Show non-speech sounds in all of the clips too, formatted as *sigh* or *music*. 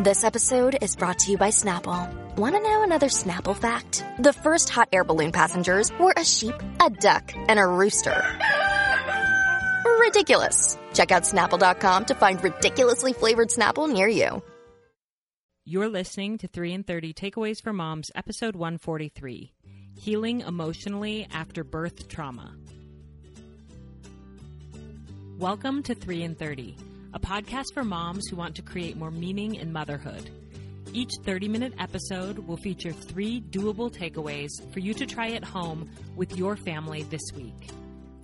This episode is brought to you by Snapple. Want to know another Snapple fact? The first hot air balloon passengers were a sheep, a duck, and a rooster. Ridiculous. Check out snapple.com to find ridiculously flavored Snapple near you. You're listening to 3 in 30 Takeaways for Moms, episode 143 Healing Emotionally After Birth Trauma. Welcome to 3 in 30, a podcast for moms who want to create more meaning in motherhood. Each 30 minute episode will feature three doable takeaways for you to try at home with your family this week.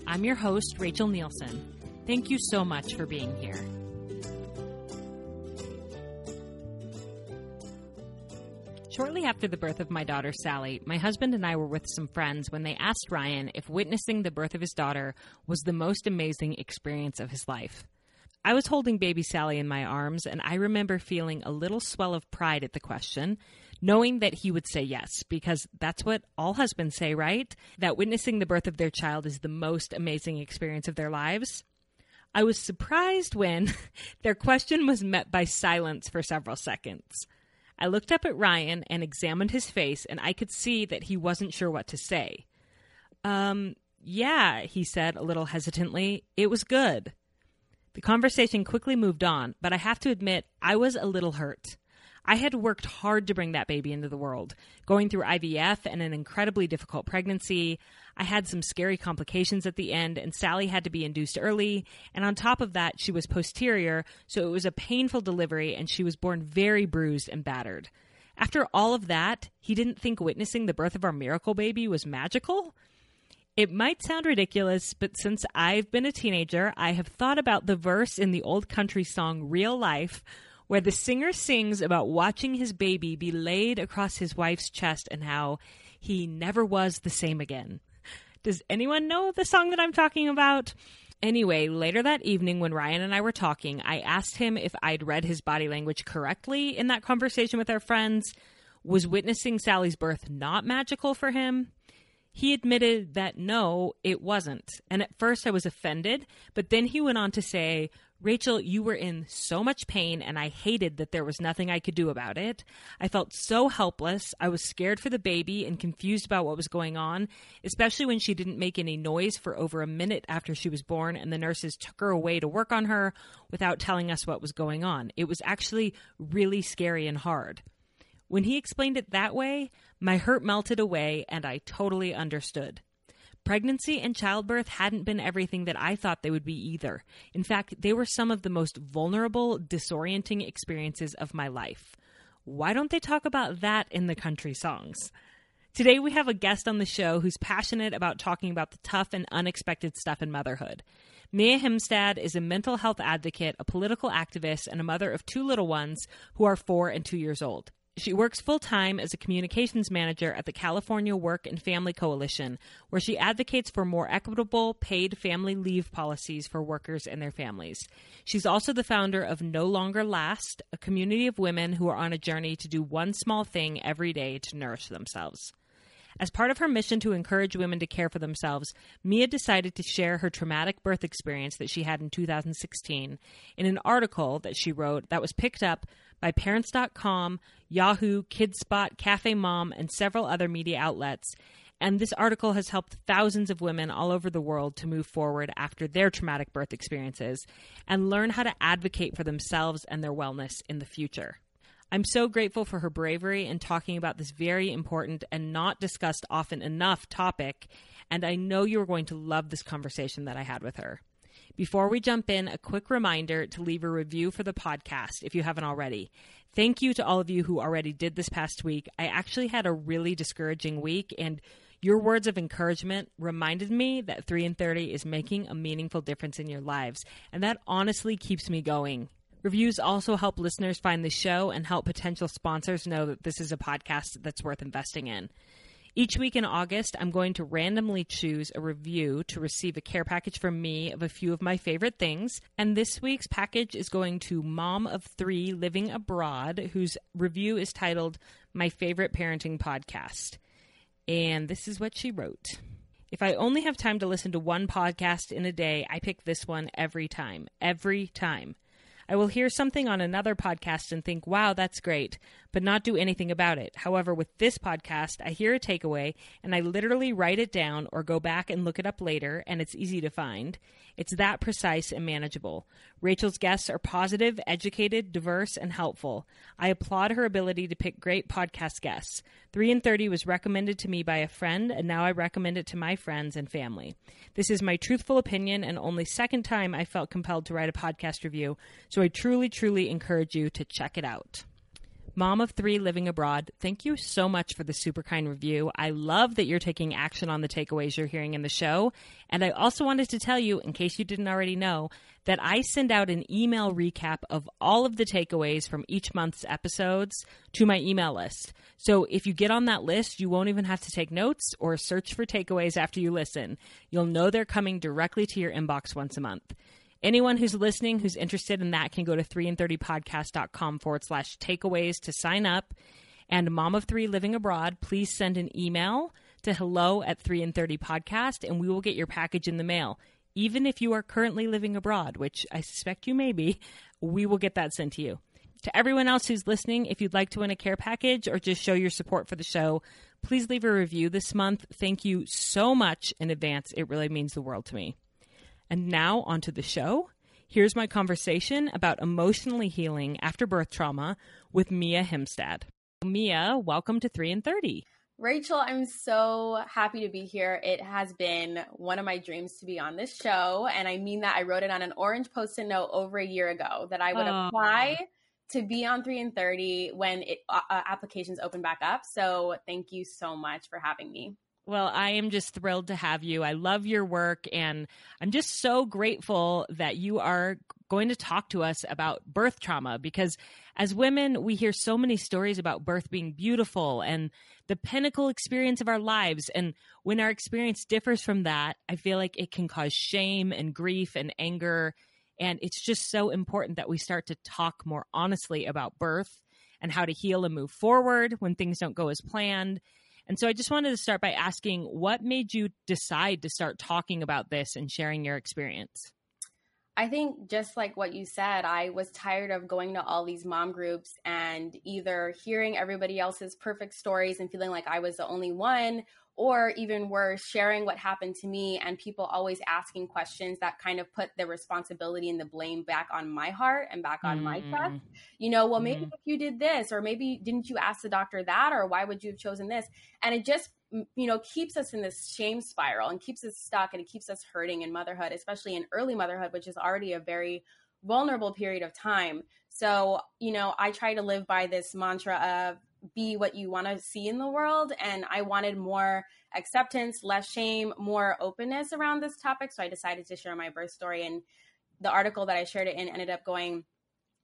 I'm your host, Rachel Nielsen. Thank you so much for being here. Shortly after the birth of my daughter Sally, my husband and I were with some friends when they asked Ryan if witnessing the birth of his daughter was the most amazing experience of his life. I was holding baby Sally in my arms, and I remember feeling a little swell of pride at the question, knowing that he would say yes, because that's what all husbands say, right? That witnessing the birth of their child is the most amazing experience of their lives. I was surprised when *laughs* their question was met by silence for several seconds. I looked up at Ryan and examined his face, and I could see that he wasn't sure what to say. Um, yeah, he said a little hesitantly. It was good. The conversation quickly moved on, but I have to admit, I was a little hurt. I had worked hard to bring that baby into the world, going through IVF and an incredibly difficult pregnancy. I had some scary complications at the end, and Sally had to be induced early. And on top of that, she was posterior, so it was a painful delivery, and she was born very bruised and battered. After all of that, he didn't think witnessing the birth of our miracle baby was magical. It might sound ridiculous, but since I've been a teenager, I have thought about the verse in the old country song Real Life where the singer sings about watching his baby be laid across his wife's chest and how he never was the same again. Does anyone know the song that I'm talking about? Anyway, later that evening when Ryan and I were talking, I asked him if I'd read his body language correctly in that conversation with our friends. Was witnessing Sally's birth not magical for him? He admitted that no, it wasn't. And at first I was offended, but then he went on to say, Rachel, you were in so much pain, and I hated that there was nothing I could do about it. I felt so helpless. I was scared for the baby and confused about what was going on, especially when she didn't make any noise for over a minute after she was born, and the nurses took her away to work on her without telling us what was going on. It was actually really scary and hard. When he explained it that way, my hurt melted away, and I totally understood. Pregnancy and childbirth hadn't been everything that I thought they would be either. In fact, they were some of the most vulnerable, disorienting experiences of my life. Why don't they talk about that in the country songs? Today, we have a guest on the show who's passionate about talking about the tough and unexpected stuff in motherhood. Mia Hemstad is a mental health advocate, a political activist, and a mother of two little ones who are four and two years old. She works full time as a communications manager at the California Work and Family Coalition, where she advocates for more equitable paid family leave policies for workers and their families. She's also the founder of No Longer Last, a community of women who are on a journey to do one small thing every day to nourish themselves. As part of her mission to encourage women to care for themselves, Mia decided to share her traumatic birth experience that she had in 2016 in an article that she wrote that was picked up by Parents.com, Yahoo, KidSpot, Cafe Mom, and several other media outlets. And this article has helped thousands of women all over the world to move forward after their traumatic birth experiences and learn how to advocate for themselves and their wellness in the future. I'm so grateful for her bravery in talking about this very important and not discussed often enough topic, and I know you are going to love this conversation that I had with her. Before we jump in, a quick reminder to leave a review for the podcast if you haven't already. Thank you to all of you who already did this past week. I actually had a really discouraging week, and your words of encouragement reminded me that 3 in 30 is making a meaningful difference in your lives, and that honestly keeps me going. Reviews also help listeners find the show and help potential sponsors know that this is a podcast that's worth investing in. Each week in August, I'm going to randomly choose a review to receive a care package from me of a few of my favorite things. And this week's package is going to Mom of Three Living Abroad, whose review is titled My Favorite Parenting Podcast. And this is what she wrote. If I only have time to listen to one podcast in a day, I pick this one every time. Every time. I will hear something on another podcast and think, wow, that's great, but not do anything about it. However, with this podcast, I hear a takeaway and I literally write it down or go back and look it up later, and it's easy to find. It's that precise and manageable. Rachel's guests are positive, educated, diverse, and helpful. I applaud her ability to pick great podcast guests. 3 in 30 was recommended to me by a friend, and now I recommend it to my friends and family. This is my truthful opinion and only second time I felt compelled to write a podcast review, so I truly, truly encourage you to check it out. Mom of three living abroad, thank you so much for the super kind review. I love that you're taking action on the takeaways you're hearing in the show. And I also wanted to tell you, in case you didn't already know, that I send out an email recap of all of the takeaways from each month's episodes to my email list. So if you get on that list, you won't even have to take notes or search for takeaways after you listen. You'll know they're coming directly to your inbox once a month. Anyone who's listening who's interested in that can go to 3in30podcast.com forward slash takeaways to sign up. And Mom of Three Living Abroad, please send an email to hello at 3in30podcast and we will get your package in the mail. Even if you are currently living abroad, which I suspect you may be, we will get that sent to you. To everyone else who's listening, if you'd like to win a care package or just show your support for the show, please leave a review this month. Thank you so much in advance. It really means the world to me. And now onto the show. Here's my conversation about emotionally healing after birth trauma with Mia Hemstad. Mia, welcome to 3 in 30. Rachel, I'm so happy to be here. It has been one of my dreams to be on this show. And I mean that I wrote it on an orange post it note over a year ago that I would oh. apply to be on 3 in 30 when it, uh, uh, applications open back up. So thank you so much for having me. Well, I am just thrilled to have you. I love your work, and I'm just so grateful that you are going to talk to us about birth trauma because as women, we hear so many stories about birth being beautiful and the pinnacle experience of our lives. And when our experience differs from that, I feel like it can cause shame and grief and anger. And it's just so important that we start to talk more honestly about birth and how to heal and move forward when things don't go as planned and so I just wanted to start by asking what made you decide to start talking about this and sharing your experience? I think just like what you said, I was tired of going to all these mom groups and either hearing everybody else's perfect stories and feeling like I was the only one or even worse, sharing what happened to me and people always asking questions that kind of put the responsibility and the blame back on my heart and back on mm. my chest. You know, well, maybe mm. if you did this, or maybe didn't you ask the doctor that, or why would you have chosen this? And it just, you know, keeps us in this shame spiral and keeps us stuck and it keeps us hurting in motherhood, especially in early motherhood, which is already a very vulnerable period of time. So, you know, I try to live by this mantra of be what you want to see in the world. And I wanted more acceptance, less shame, more openness around this topic. So I decided to share my birth story. And the article that I shared it in ended up going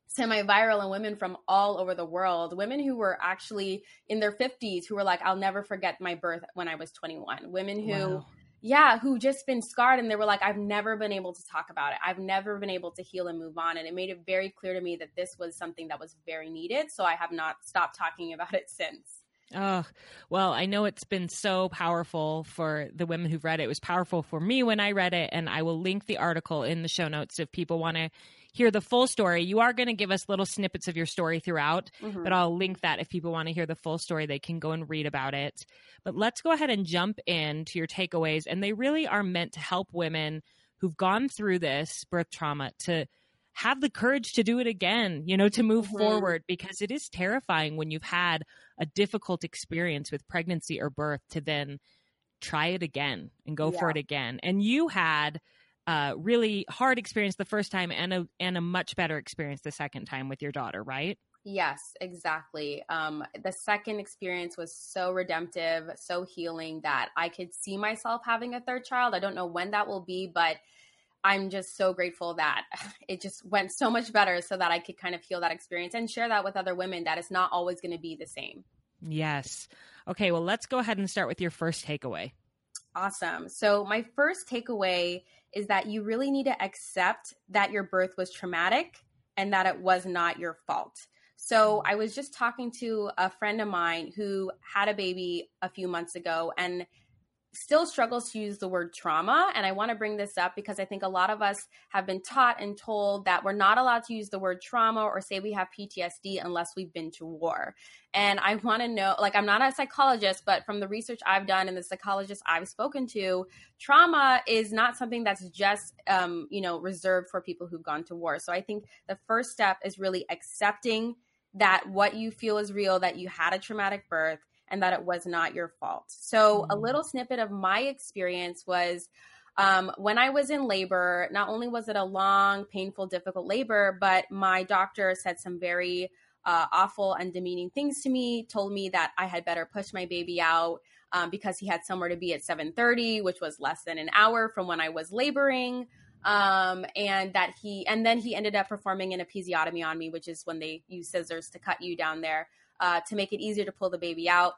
semi viral and women from all over the world, women who were actually in their 50s who were like, I'll never forget my birth when I was 21, women who wow yeah, who just been scarred and they were like, I've never been able to talk about it. I've never been able to heal and move on. And it made it very clear to me that this was something that was very needed. So I have not stopped talking about it since. Oh, well, I know it's been so powerful for the women who've read it. It was powerful for me when I read it, and I will link the article in the show notes if people want to hear the full story. You are going to give us little snippets of your story throughout, mm-hmm. but I'll link that if people want to hear the full story, they can go and read about it. But let's go ahead and jump into your takeaways, and they really are meant to help women who've gone through this birth trauma to have the courage to do it again, you know, to move mm-hmm. forward because it is terrifying when you've had a difficult experience with pregnancy or birth to then try it again and go yeah. for it again. And you had a really hard experience the first time and a and a much better experience the second time with your daughter, right? Yes, exactly. Um, the second experience was so redemptive, so healing that I could see myself having a third child. I don't know when that will be, but I'm just so grateful that *laughs* it just went so much better so that I could kind of heal that experience and share that with other women that it's not always going to be the same. Yes. Okay, well, let's go ahead and start with your first takeaway. Awesome. So, my first takeaway is that you really need to accept that your birth was traumatic and that it was not your fault. So, mm-hmm. I was just talking to a friend of mine who had a baby a few months ago, and still struggles to use the word trauma. And I want to bring this up because I think a lot of us have been taught and told that we're not allowed to use the word trauma or say we have PTSD unless we've been to war. And I want to know like, I'm not a psychologist, but from the research I've done and the psychologists I've spoken to, trauma is not something that's just, um, you know, reserved for people who've gone to war. So I think the first step is really accepting that what you feel is real, that you had a traumatic birth and that it was not your fault. So, mm-hmm. a little snippet of my experience was um, when I was in labor, not only was it a long, painful, difficult labor, but my doctor said some very uh, awful and demeaning things to me, told me that I had better push my baby out. Um, because he had somewhere to be at 7:30, which was less than an hour from when I was laboring um, and that he and then he ended up performing an episiotomy on me, which is when they use scissors to cut you down there uh, to make it easier to pull the baby out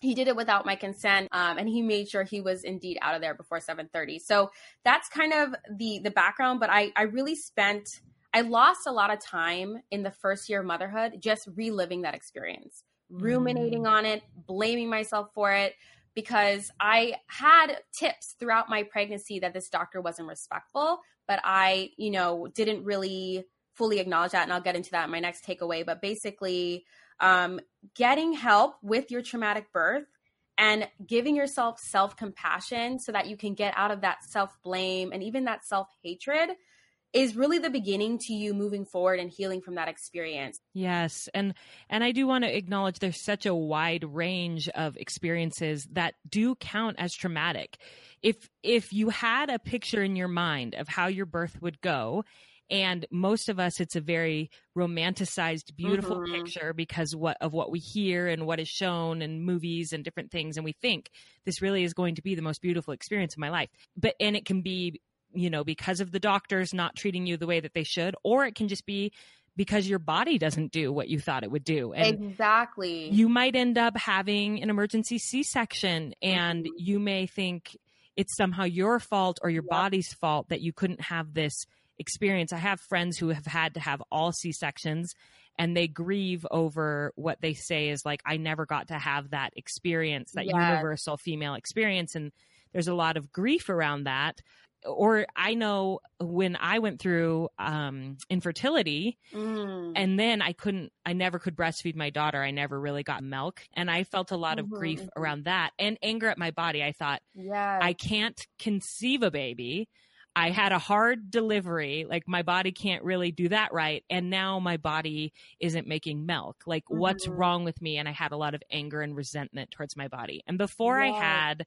he did it without my consent um, and he made sure he was indeed out of there before 7.30 so that's kind of the the background but i i really spent i lost a lot of time in the first year of motherhood just reliving that experience ruminating mm. on it blaming myself for it because i had tips throughout my pregnancy that this doctor wasn't respectful but i you know didn't really fully acknowledge that and i'll get into that in my next takeaway but basically um, getting help with your traumatic birth and giving yourself self compassion so that you can get out of that self blame and even that self hatred is really the beginning to you moving forward and healing from that experience. Yes, and and I do want to acknowledge there's such a wide range of experiences that do count as traumatic. If if you had a picture in your mind of how your birth would go and most of us it's a very romanticized beautiful mm-hmm. picture because what of what we hear and what is shown in movies and different things and we think this really is going to be the most beautiful experience of my life but and it can be you know because of the doctors not treating you the way that they should or it can just be because your body doesn't do what you thought it would do. And exactly. You might end up having an emergency C section and mm-hmm. you may think it's somehow your fault or your yep. body's fault that you couldn't have this experience. I have friends who have had to have all C sections and they grieve over what they say is like, I never got to have that experience, that yes. universal female experience. And there's a lot of grief around that. Or I know when I went through um, infertility mm. and then I couldn't, I never could breastfeed my daughter. I never really got milk. And I felt a lot mm-hmm, of grief mm-hmm. around that and anger at my body. I thought, yes. I can't conceive a baby I had a hard delivery. Like my body can't really do that right. And now my body isn't making milk. Like mm-hmm. what's wrong with me? And I had a lot of anger and resentment towards my body. And before I had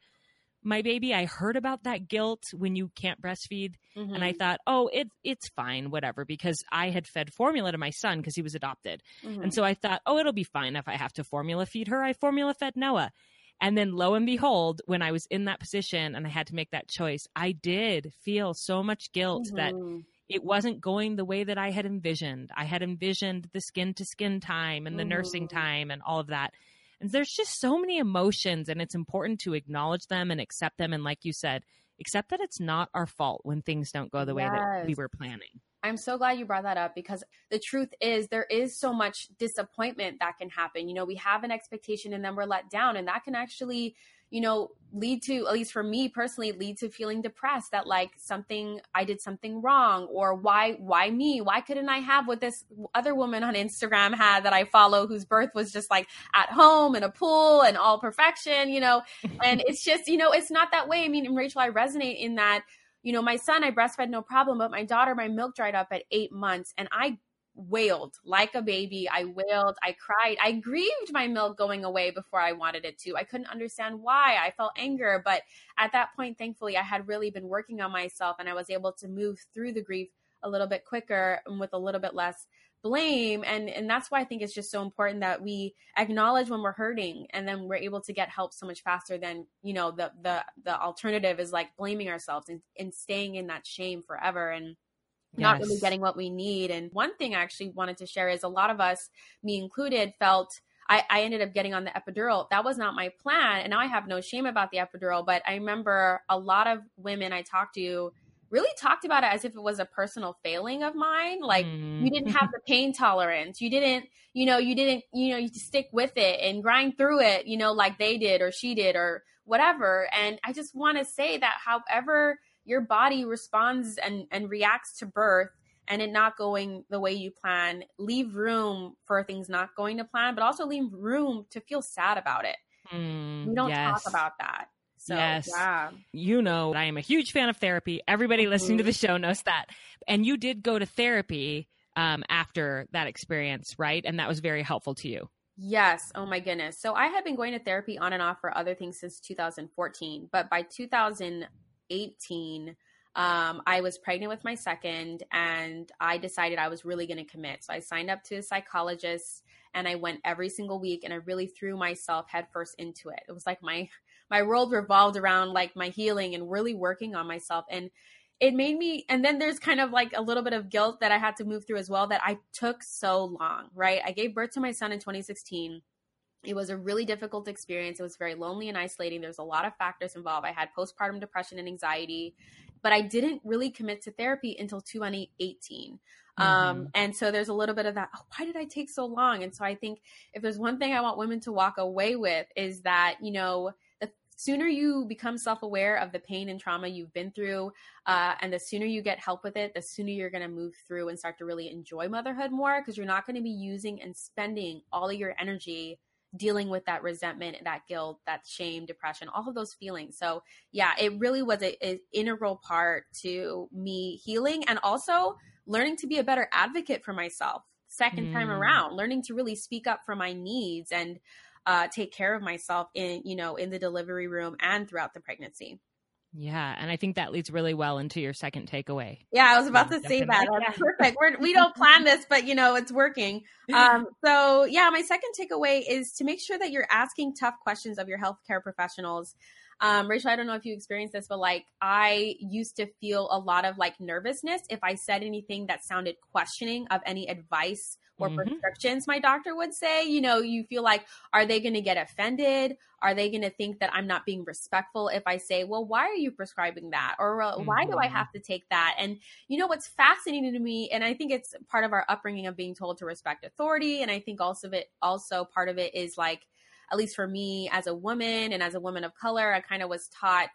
my baby, I heard about that guilt when you can't breastfeed. Mm-hmm. And I mm-hmm. thought, oh, it, it's fine, whatever, because I had fed formula to my son because he was adopted. Mm-hmm. And so I thought, oh, it'll be fine if I have to formula feed her. I formula fed Noah. And then lo and behold, when I was in that position and I had to make that choice, I did feel so much guilt mm-hmm. that it wasn't going the way that I had envisioned. I had envisioned the skin to skin time and the mm-hmm. nursing time and all of that. And there's just so many emotions, and it's important to acknowledge them and accept them. And like you said, accept that it's not our fault when things don't go the yes. way that we were planning. I'm so glad you brought that up because the truth is there is so much disappointment that can happen. You know, we have an expectation and then we're let down and that can actually, you know, lead to at least for me personally lead to feeling depressed that like something I did something wrong or why why me? Why couldn't I have what this other woman on Instagram had that I follow whose birth was just like at home in a pool and all perfection, you know? and it's just, you know, it's not that way. I mean, Rachel, I resonate in that you know, my son, I breastfed no problem, but my daughter, my milk dried up at eight months and I wailed like a baby. I wailed, I cried, I grieved my milk going away before I wanted it to. I couldn't understand why. I felt anger, but at that point, thankfully, I had really been working on myself and I was able to move through the grief a little bit quicker and with a little bit less blame and and that's why i think it's just so important that we acknowledge when we're hurting and then we're able to get help so much faster than you know the the the alternative is like blaming ourselves and, and staying in that shame forever and Yes. not really getting what we need. And one thing I actually wanted to share is a lot of us, me included, felt I, I, ended up getting on the epidural. That was not my plan. And now I have no shame about the epidural. But I remember a lot of women I talked to really talked about it as if it was a personal failing of mine. Like mm. you didn't have the pain tolerance. You didn't, you know, you didn't, you know, you stick with it and grind through it, you know, like they did or she did or whatever. And I just want to say that however your body responds and, and reacts to birth and it not going the way you plan, leave room for things not going to plan, but also leave room to feel sad about it. Mm, we don't yes. talk about that. So, yes. Yeah. You know, I am a huge fan of therapy. Everybody mm-hmm. listening to the show knows that. And you did go to therapy um, after that experience, right? And that was very helpful to you. Yes. Oh my goodness. So I had been going to therapy on and off for other things since 2014, but by 2018, um, I was pregnant with my second, and I decided I was really going to commit. So I signed up to a psychologist, and I went every single week, and I really threw myself headfirst into it. It was like my my world revolved around like my healing and really working on myself, and it made me. And then there's kind of like a little bit of guilt that I had to move through as well. That I took so long. Right? I gave birth to my son in 2016 it was a really difficult experience. It was very lonely and isolating. There's a lot of factors involved. I had postpartum depression and anxiety but I didn't really commit to therapy until 2018. Um, mm-hmm. Um, and so there's a little bit of that. Oh, why did I take so long? And so I think if there's one thing I want women to walk away with is that, you know, sooner you become self aware of the pain and trauma you've been through, uh, and the sooner you get help with it, the sooner you're going to move through and start to really enjoy motherhood more because you're not going to be using and spending all of your energy dealing with that resentment, that guilt, that shame, depression, all of those feelings. So, yeah, it really was an integral part to me healing and also learning to be a better advocate for myself second mm. time around, learning to really speak up for my needs and uh, take care of myself in, you know, in the delivery room and throughout the pregnancy. Yeah, and I think that leads really well into your second takeaway. Yeah, I was about yeah, to say that. That's perfect. We're, we don't *laughs* plan this, but you know it's working. *laughs* Um, so yeah, my second takeaway is to make sure that you're asking tough questions of your healthcare professionals. Um, Rachel, I don't know if you experienced this, but like I used to feel a lot of like nervousness if I said anything that sounded questioning of any advice or mm-hmm. prescriptions my doctor would say you know you feel like are they going to get offended are they going to think that i'm not being respectful if i say well why are you prescribing that or mm-hmm. why do i mm-hmm. have to take that and you know what's fascinating to me and i think it's part of our upbringing of being told to respect authority and i think also of it also part of it is like at least for me as a woman and as a woman of color i kind of was taught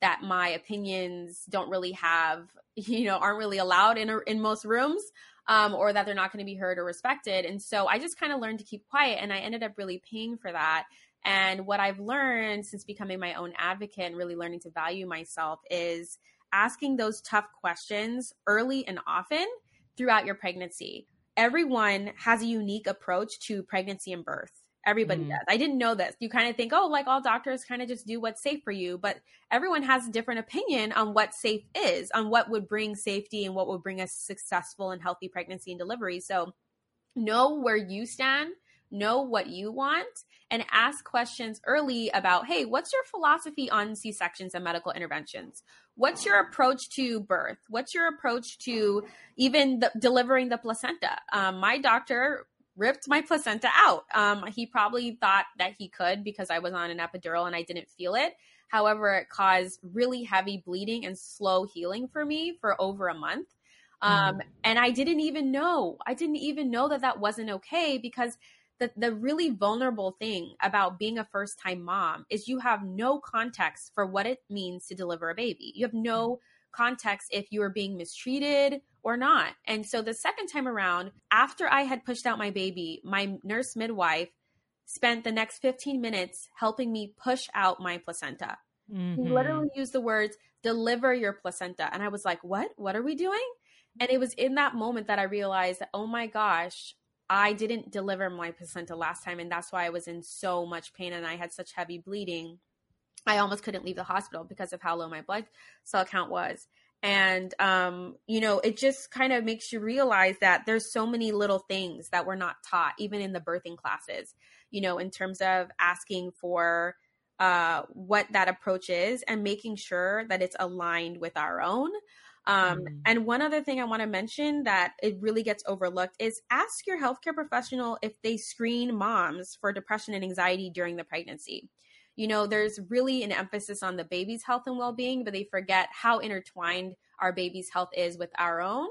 that my opinions don't really have *laughs* you know aren't really allowed in in most rooms um, or that they're not going to be heard or respected. And so I just kind of learned to keep quiet and I ended up really paying for that. And what I've learned since becoming my own advocate and really learning to value myself is asking those tough questions early and often throughout your pregnancy. Everyone has a unique approach to pregnancy and birth. Everybody mm. does. I didn't know this. You kind of think, oh, like all doctors kind of just do what's safe for you, but everyone has a different opinion on what safe is, on what would bring safety and what would bring a successful and healthy pregnancy and delivery. So know where you stand, know what you want, and ask questions early about, hey, what's your philosophy on C sections and medical interventions? What's your approach to birth? What's your approach to even the, delivering the placenta? Um, my doctor ripped my placenta out. Um, he probably thought that he could because I was on an epidural and I didn't feel it. However, it caused really heavy bleeding and slow healing for me for over a month. Um, mm. And I didn't even know. I didn't even know that that wasn't okay because the, the really vulnerable thing about being a first time mom is you have no context for what it means to deliver a baby. You have no context if you were being mistreated or not. And so the second time around, after I had pushed out my baby, my nurse midwife spent the next 15 minutes helping me push out my placenta. Mm-hmm. He literally used the words, deliver your placenta. And I was like, what? What are we doing? And it was in that moment that I realized that, oh my gosh, I didn't deliver my placenta last time. And that's why I was in so much pain and I had such heavy bleeding. I almost couldn't leave the hospital because of how low my blood cell count was. And um, you know it just kind of makes you realize that there's so many little things that we're not taught even in the birthing classes you know in terms of asking for uh, what that approach is and making sure that it's aligned with our own. Um, mm. and one other thing i want to mention that it really gets overlooked is ask your healthcare professional if they screen moms for depression and anxiety during the pregnancy you know, there's really an emphasis on the baby's health and well being, but they forget how intertwined our baby's health is with our own.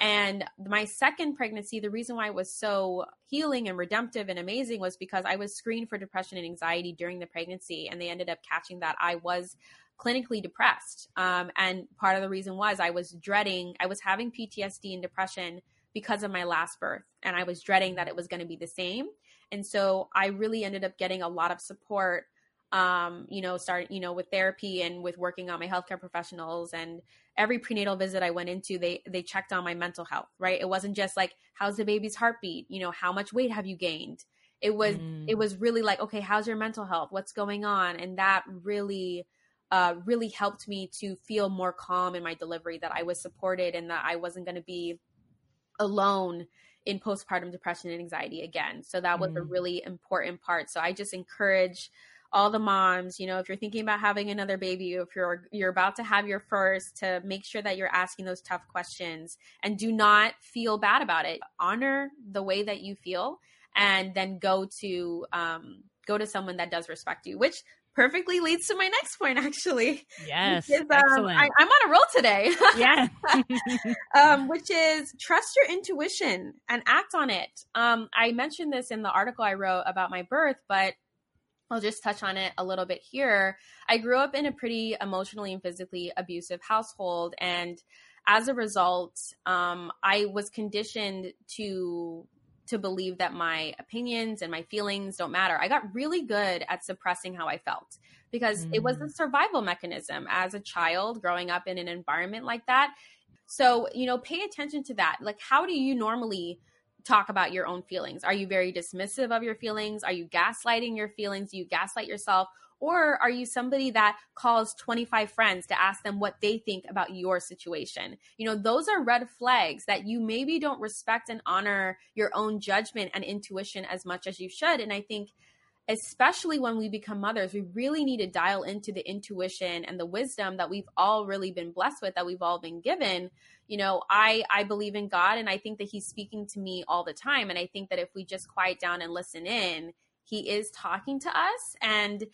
And my second pregnancy, the reason why it was so healing and redemptive and amazing was because I was screened for depression and anxiety during the pregnancy, and they ended up catching that I was clinically depressed. Um, and part of the reason was I was dreading, I was having PTSD and depression because of my last birth, and I was dreading that it was going to be the same. And so I really ended up getting a lot of support um, you know, start, you know, with therapy and with working on my healthcare professionals and every prenatal visit I went into, they they checked on my mental health, right? It wasn't just like how's the baby's heartbeat, you know, how much weight have you gained? It was mm. it was really like, okay, how's your mental health? What's going on? And that really uh, really helped me to feel more calm in my delivery that I was supported and that I wasn't going to be alone in postpartum depression and anxiety again. So that was mm. a really important part. So I just encourage all the moms, you know, if you're thinking about having another baby, if you're you're about to have your first, to make sure that you're asking those tough questions and do not feel bad about it. Honor the way that you feel, and then go to um, go to someone that does respect you, which perfectly leads to my next point actually yes is, um, excellent. I, am on a roll today yeah *laughs* *laughs* um, which is trust your intuition and act on it um, i mentioned this in the article i wrote about my birth but I'll just touch on it a little bit here. I grew up in a pretty emotionally and physically abusive household. And as a result, um, I was conditioned to to believe that my opinions and my feelings don't matter. I got really good at suppressing how I felt because mm. it was a mm. survival mechanism as a child growing up in an environment like that. So, you know, pay attention to that. Like, how do you normally talk about your own feelings? Are you very dismissive of your feelings? Are you gaslighting your feelings? Do you gaslight yourself? Or are you somebody that calls 25 friends to ask them what they think about your situation? You know, those are red flags that you maybe don't respect and honor your own judgment and intuition as much as you should. And I think especially when we become mothers, we really need to dial into the intuition and the wisdom that we've all really been blessed with, that we've all been given. You know, I I believe in God and I think that he's speaking to me all the time and I think that if we just quiet down and listen in, he is talking to us and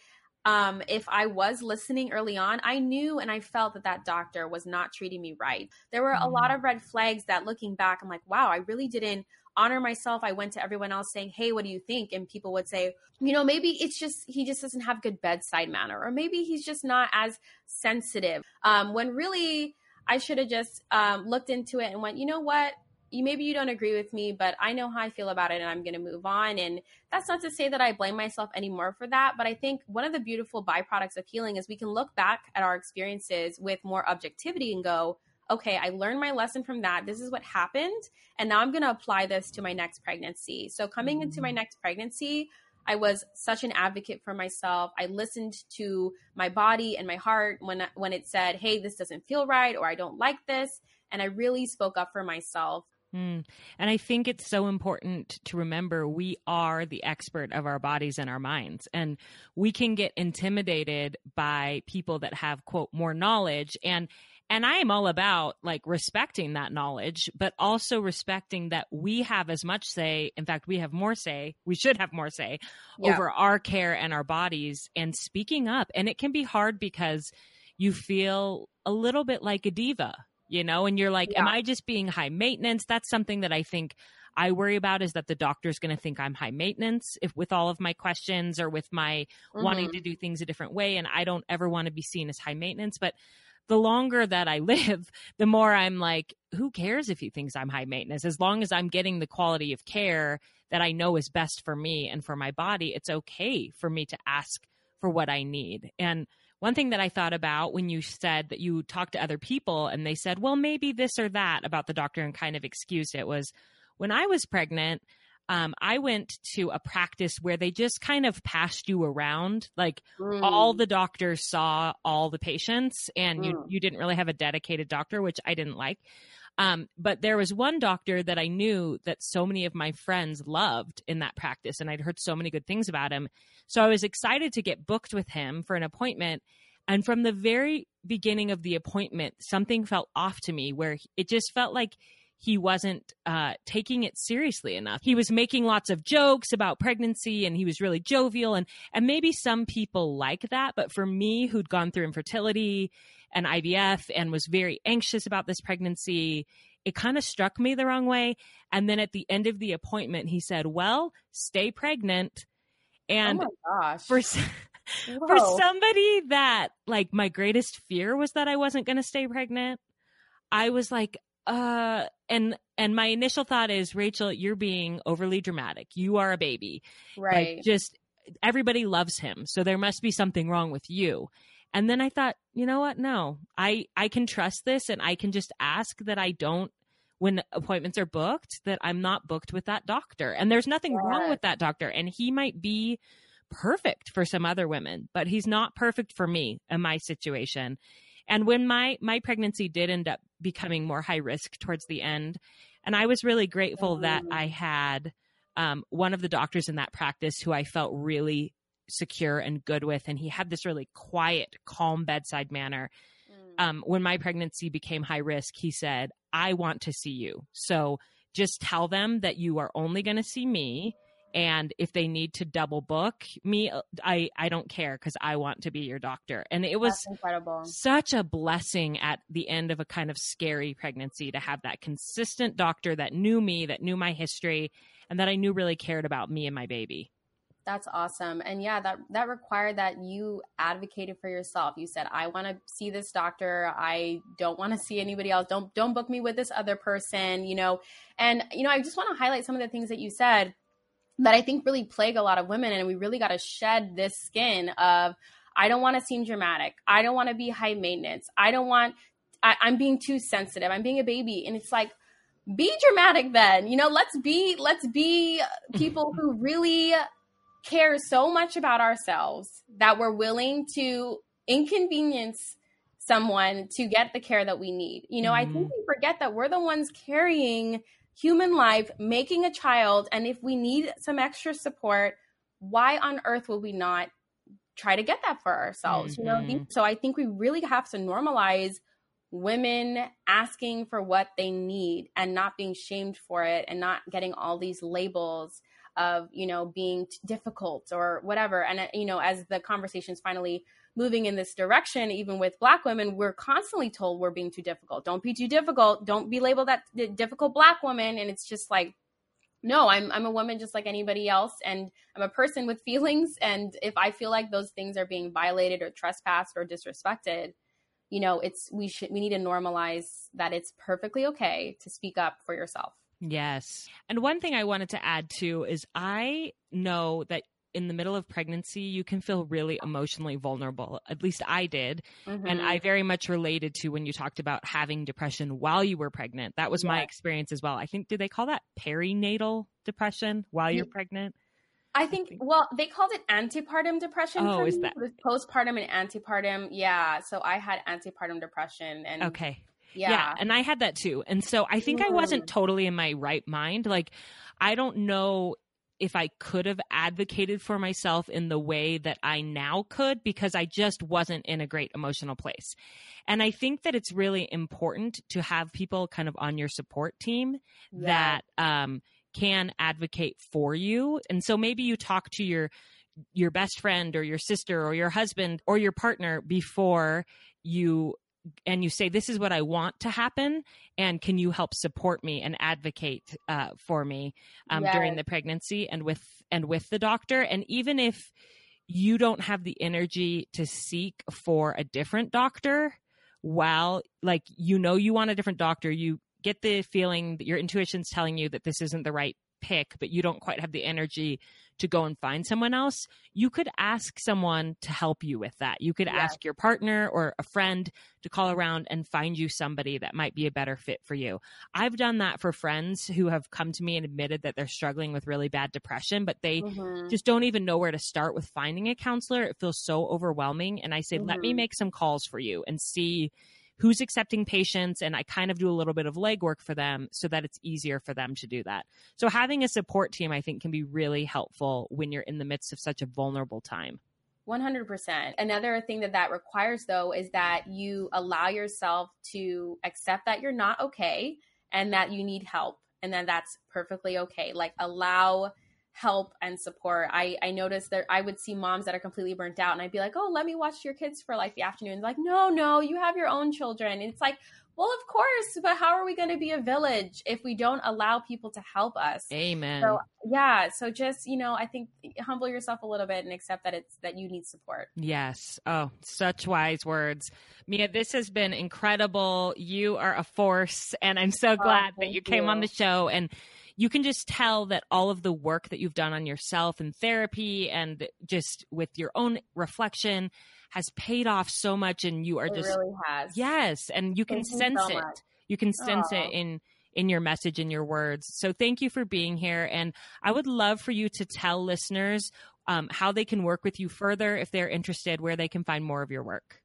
um, if I was listening early on, I knew and I felt that that doctor was not treating me right. There were a lot mm. of red flags that looking back, I'm like, wow, I really didn't honor myself. I went to everyone else saying, Hey, what do you think? And people would say, You know, maybe it's just, he just doesn't have good bedside manner, or maybe he's just not as sensitive. Um, when really, I should have just um, looked into it and went, You know what? You, maybe you don't agree with me, but I know how I feel about it and I'm going to move on. And that's not to say that I blame myself anymore for that. But I think one of the beautiful byproducts of healing is we can look back at our experiences with more objectivity and go, okay, I learned my lesson from that. This is what happened. And now I'm going to apply this to my next pregnancy. So, coming into my mm. next pregnancy, I was such an advocate for myself. I listened to my body and my heart when when it said, "Hey, this doesn't feel right," or "I don't like this," and I really spoke up for myself. Mm. And I think it's so important to remember we are the expert of our bodies and our minds. And we can get intimidated by people that have, quote, more knowledge. And and I am all about like respecting that knowledge, but also respecting that we have as much say. In fact, we have more say. We should have more say yeah. over our care and our bodies and speaking up. And it can be hard because you feel a little bit like a diva, you know, and you're like, yeah. am I just being high maintenance? That's something that I think I worry about is that the doctor's going to think I'm high maintenance if with all of my questions or with my mm-hmm. wanting to do things a different way. And I don't ever want to be seen as high maintenance. But the longer that I *laughs* live, the more I'm like, who cares if he thinks I'm high maintenance? As long as I'm getting the quality of care that I know is best for me and for my body, it's okay for me to ask for what I need. And one thing that I thought about when you said that you talked to other people and they said, well, maybe this or that about the doctor and kind of excused it was when I was pregnant, um, I went to a practice where they just kind of passed you around. Like mm. all the doctors saw all the patients, and mm. you you didn't really have a dedicated doctor, which I didn't like. Um, but there was one doctor that I knew that so many of my friends loved in that practice, and I'd heard so many good things about him. So I was excited to get booked with him for an appointment. And from the very beginning of the appointment, something felt off to me where it just felt like he wasn't uh, taking it seriously enough. He was making lots of jokes about pregnancy and he was really jovial and and maybe some people like that, but for me who'd gone through infertility and IVF and was very anxious about this pregnancy, it kind of struck me the wrong way. And then at the end of the appointment, he said, Well, stay pregnant. And oh my gosh. for *laughs* for somebody that like my greatest fear was that I wasn't going to stay pregnant, I was like, uh and and my initial thought is Rachel, you're being overly dramatic. You are a baby. Right. Like, just everybody loves him. So there must be something wrong with you. And then I thought, you know what? No. I I can trust this and I can just ask that I don't when appointments are booked that I'm not booked with that doctor. And there's nothing yes. wrong with that doctor and he might be perfect for some other women, but he's not perfect for me in my situation. And when my my pregnancy did end up becoming more high risk towards the end, and I was really grateful that mm. I had um, one of the doctors in that practice who I felt really secure and good with, and he had this really quiet, calm bedside manner. Mm. Um, when my pregnancy became high risk, he said, "I want to see you, so just tell them that you are only going to see me." And if they need to double book me uh, i i don't care because i want to be your doctor. And it was incredible. such a blessing at the end of a kind of scary pregnancy to have that consistent doctor that knew me that knew my history and that i knew really cared about me and my baby. That's awesome. And yeah that that required that you advocated for yourself. You said i want to see this doctor. I don't want to see anybody else. Don't don't book me with this other person you know? And you know i just want to highlight some of the things that you said that I think really plague a lot of women. And we really got to shed this skin of, I don't want to seem dramatic. I don't want to be high maintenance. I don't want, I, I'm being too sensitive. I'm being a baby. And it's like, be dramatic then. You know, let's be, let's be people who *laughs* really care so much about ourselves that we're willing to inconvenience someone to get the care that we need. You know, mm-hmm. I think mm-hmm. we forget that we're the ones carrying human life, making a child, and if we need some extra support, why on earth would we not try to get that for ourselves? Mm-hmm. You know, so I think we really have to normalize women asking for what they need and not being shamed for it and not getting all these labels of you know being difficult or whatever and uh, you know as the conversations finally moving in this direction, even with Black women, we're constantly told we're being too difficult. Don't be too difficult. Don't be labeled that difficult Black woman. And it's just like, no, I'm I'm a woman just like anybody else, and I'm a person with *laughs* feelings. And if I feel like those things are being violated or trespassed or disrespected, you know, it's we should we need to normalize that it's perfectly okay to speak up for yourself. Yes. And one thing I wanted to add too is I know that in the middle of pregnancy, you can feel really emotionally vulnerable. At least I did. Mm-hmm. And I very much related to when you talked about having depression while you were pregnant. That was my experience as well. I think, do they call that perinatal depression while you're pregnant? I think, well, they called it antepartum depression. Oh, is that? postpartum and antepartum. Yeah. So I had antepartum depression. and Okay. Yeah. yeah. And I had that too. And so I think mm. I wasn't totally in my right mind. Like, I don't know if I could have advocated for myself in the way that I now could because I just wasn't in a great emotional place. And I think that it's really important to have people kind of on your support team yeah. that um, can advocate for you. And so maybe you talk to your your best friend or your sister or your husband or your partner before you and you say this is what i want to happen and can you help support me and advocate uh, for me um, yes. during the pregnancy and with and with the doctor and even if you don't have the energy to seek for a different doctor while like you know you want a different doctor you get the feeling that your intuition's telling you that this isn't the right pick but you don't quite have the energy to go and find someone else, you could ask someone to help you with that. You could yeah. ask your partner or a friend to call around and find you somebody that might be a better fit for you. I've done that for friends who have come to me and admitted that they're struggling with really bad depression, but they mm-hmm. just don't even know where to start with finding a counselor. It feels so overwhelming. And I say, mm-hmm. let me mm-hmm. make some calls for you and see who's accepting patients and I kind of do a little bit of legwork for them so that it's easier for them to do that. So having a support team I think can be really helpful when you're in the midst of such a vulnerable time. 100%. Another thing that that requires though is that you allow yourself to accept that you're not okay and that you need help and then that's perfectly okay. Like allow help and support. I, I noticed that I would see moms that are completely burnt out and I'd be like, oh, let me watch your kids for like the afternoon. Like, no, no, you have your own children. And it's like, well, of course, but how are we going to be a village if we don't allow people to help us? Amen. So yeah, so just you know, I think humble yourself a little bit and accept that it's that you need support. Yes. Oh, such wise words, Mia. This has been incredible. You are a force, and I'm so oh, glad oh, that you came on the show and you can just tell that all of the work that you've done on yourself and therapy and just with your own reflection has paid off so much and you are it just really has. Yes, and you can thank sense you so it. Much. You can sense Aww. it in in your message in your words. So thank you for being here and I would love for you to tell listeners um, how they can work with you further if they're interested, where they can find more of your work.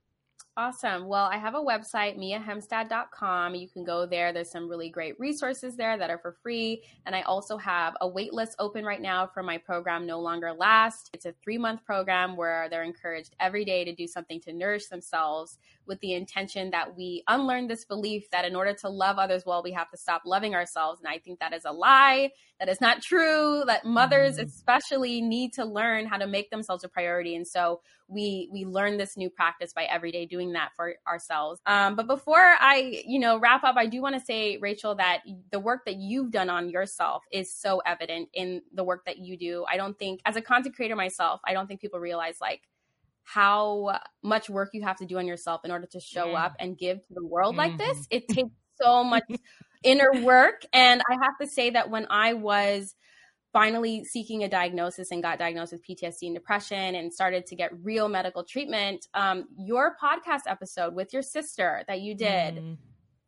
Awesome. Well, I have a website, miahemstad.com. You can go there. There's some really great resources there that are for free. And I also have a waitlist open right now for my program, No Longer Last. It's a three month program where they're encouraged every day to do something to nourish themselves with the intention that we unlearn this belief that in order to love others well, we have to stop loving ourselves. And I think that is a lie. That is not true. That mothers, mm-hmm. especially, need to learn how to make themselves a priority. And so we we learn this new practice by every day doing that for ourselves. Um, but before I, you know, wrap up, I do want to say, Rachel, that the work that you've done on yourself is so evident in the work that you do. I don't think, as a content creator myself, I don't think people realize like how much work you have to do on yourself in order to show up and give to the world mm-hmm. like this. Mm-hmm. It takes so much *laughs* inner work. And I have to say that when I was finally seeking a diagnosis and got diagnosed with PTSD and depression and started to get real medical treatment, um, your podcast episode with your sister that you did mm.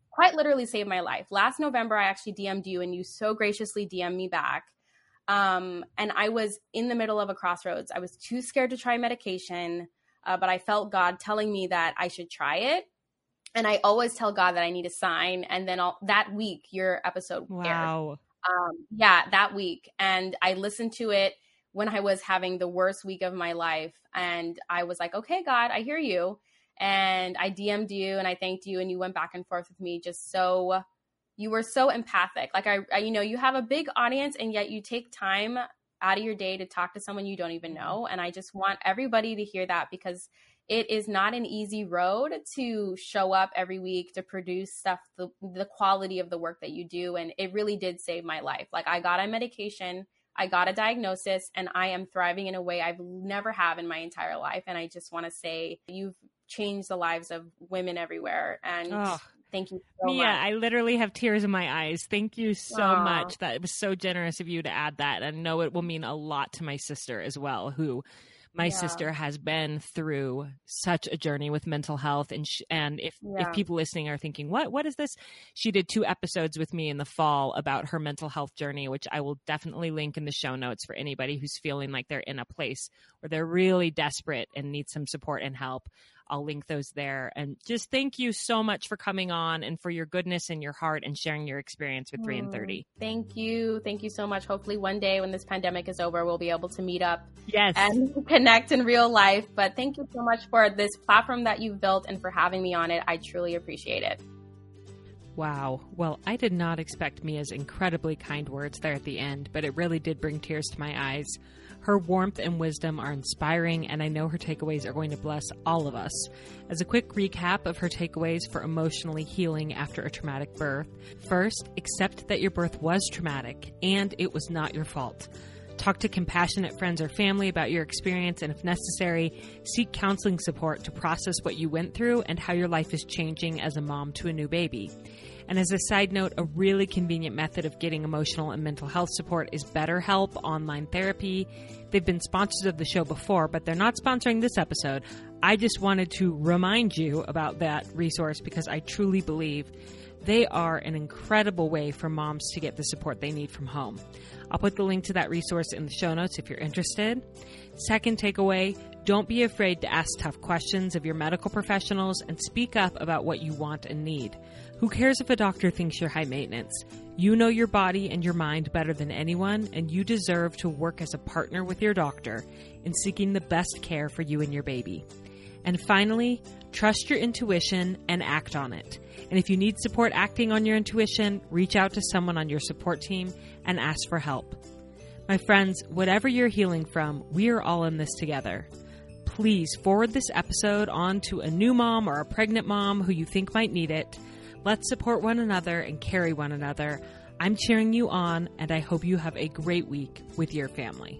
quite literally saved my life. Last November, I actually DM'd you and you so graciously DM'd me back. Um, and I was in the middle of a crossroads. I was too scared to try medication, uh, but I felt God telling me that I should try it. And I always tell God that I need a sign. And then all, that week, your episode wow. um, yeah, that week. And I listened to it when I was having the worst week of my life. And I was like, okay, God, I hear you. And I DM'd you and I thanked you, and you went back and forth with me just so you were so empathic. Like, I, I you know, you have a big audience, and yet you take time out of your day to talk to someone you don't even know. And I just want everybody to hear that because it is not an easy road to show up every week to produce stuff the, the quality of the work that you do and it really did save my life like i got on medication i got a diagnosis and i am thriving in a way i've never have in my entire life and i just want to say you've changed the lives of women everywhere and oh. Thank you so Mia, much. I literally have tears in my eyes. Thank you so Aww. much. That it was so generous of you to add that. And know it will mean a lot to my sister as well, who my yeah. sister has been through such a journey with mental health and sh- and if yeah. if people listening are thinking what what is this she did two episodes with me in the fall about her mental health journey which I will definitely link in the show notes for anybody who's feeling like they're in a place where they're really desperate and need some support and help I'll link those there. And just thank you so much for coming on and for your goodness and your heart and sharing your experience with 3 in 30. Thank you. Thank you so much. Hopefully, one day when this pandemic is over, we'll be able to meet up yes. and *laughs* connect in real life. But thank you so much for this platform that you've built and for having me on it. I truly appreciate it. Wow. Well, I did not expect Mia's incredibly kind words there at the end, but it really did bring tears to my eyes. Her warmth and wisdom are inspiring, and I know her takeaways are going to bless all of us. As a quick recap of her takeaways for emotionally healing after a traumatic birth first, accept that your birth was traumatic and it was not your fault. Talk to compassionate friends or family about your experience, and if necessary, seek counseling support to process what you went through and how your life is changing as a mom to a new baby. And as a side note, a really convenient method of getting emotional and mental health support is BetterHelp Online Therapy. They've been sponsors of the show before, but they're not sponsoring this episode. I just wanted to remind you about that resource because I truly believe they are an incredible way for moms to get the support they need from home. I'll put the link to that resource in the show notes if you're interested. Second takeaway don't be afraid to ask tough questions of your medical professionals and speak up about what you want and need. Who cares if a doctor thinks you're high maintenance? You know your body and your mind better than anyone, and you deserve to work as a partner with your doctor in seeking the best care for you and your baby. And finally, trust your intuition and act on it. And if you need support acting on your intuition, reach out to someone on your support team and ask for help. My friends, whatever you're healing from, we are all in this together. Please forward this episode on to a new mom or a pregnant mom who you think might need it. Let's support one another and carry one another. I'm cheering you on, and I hope you have a great week with your family.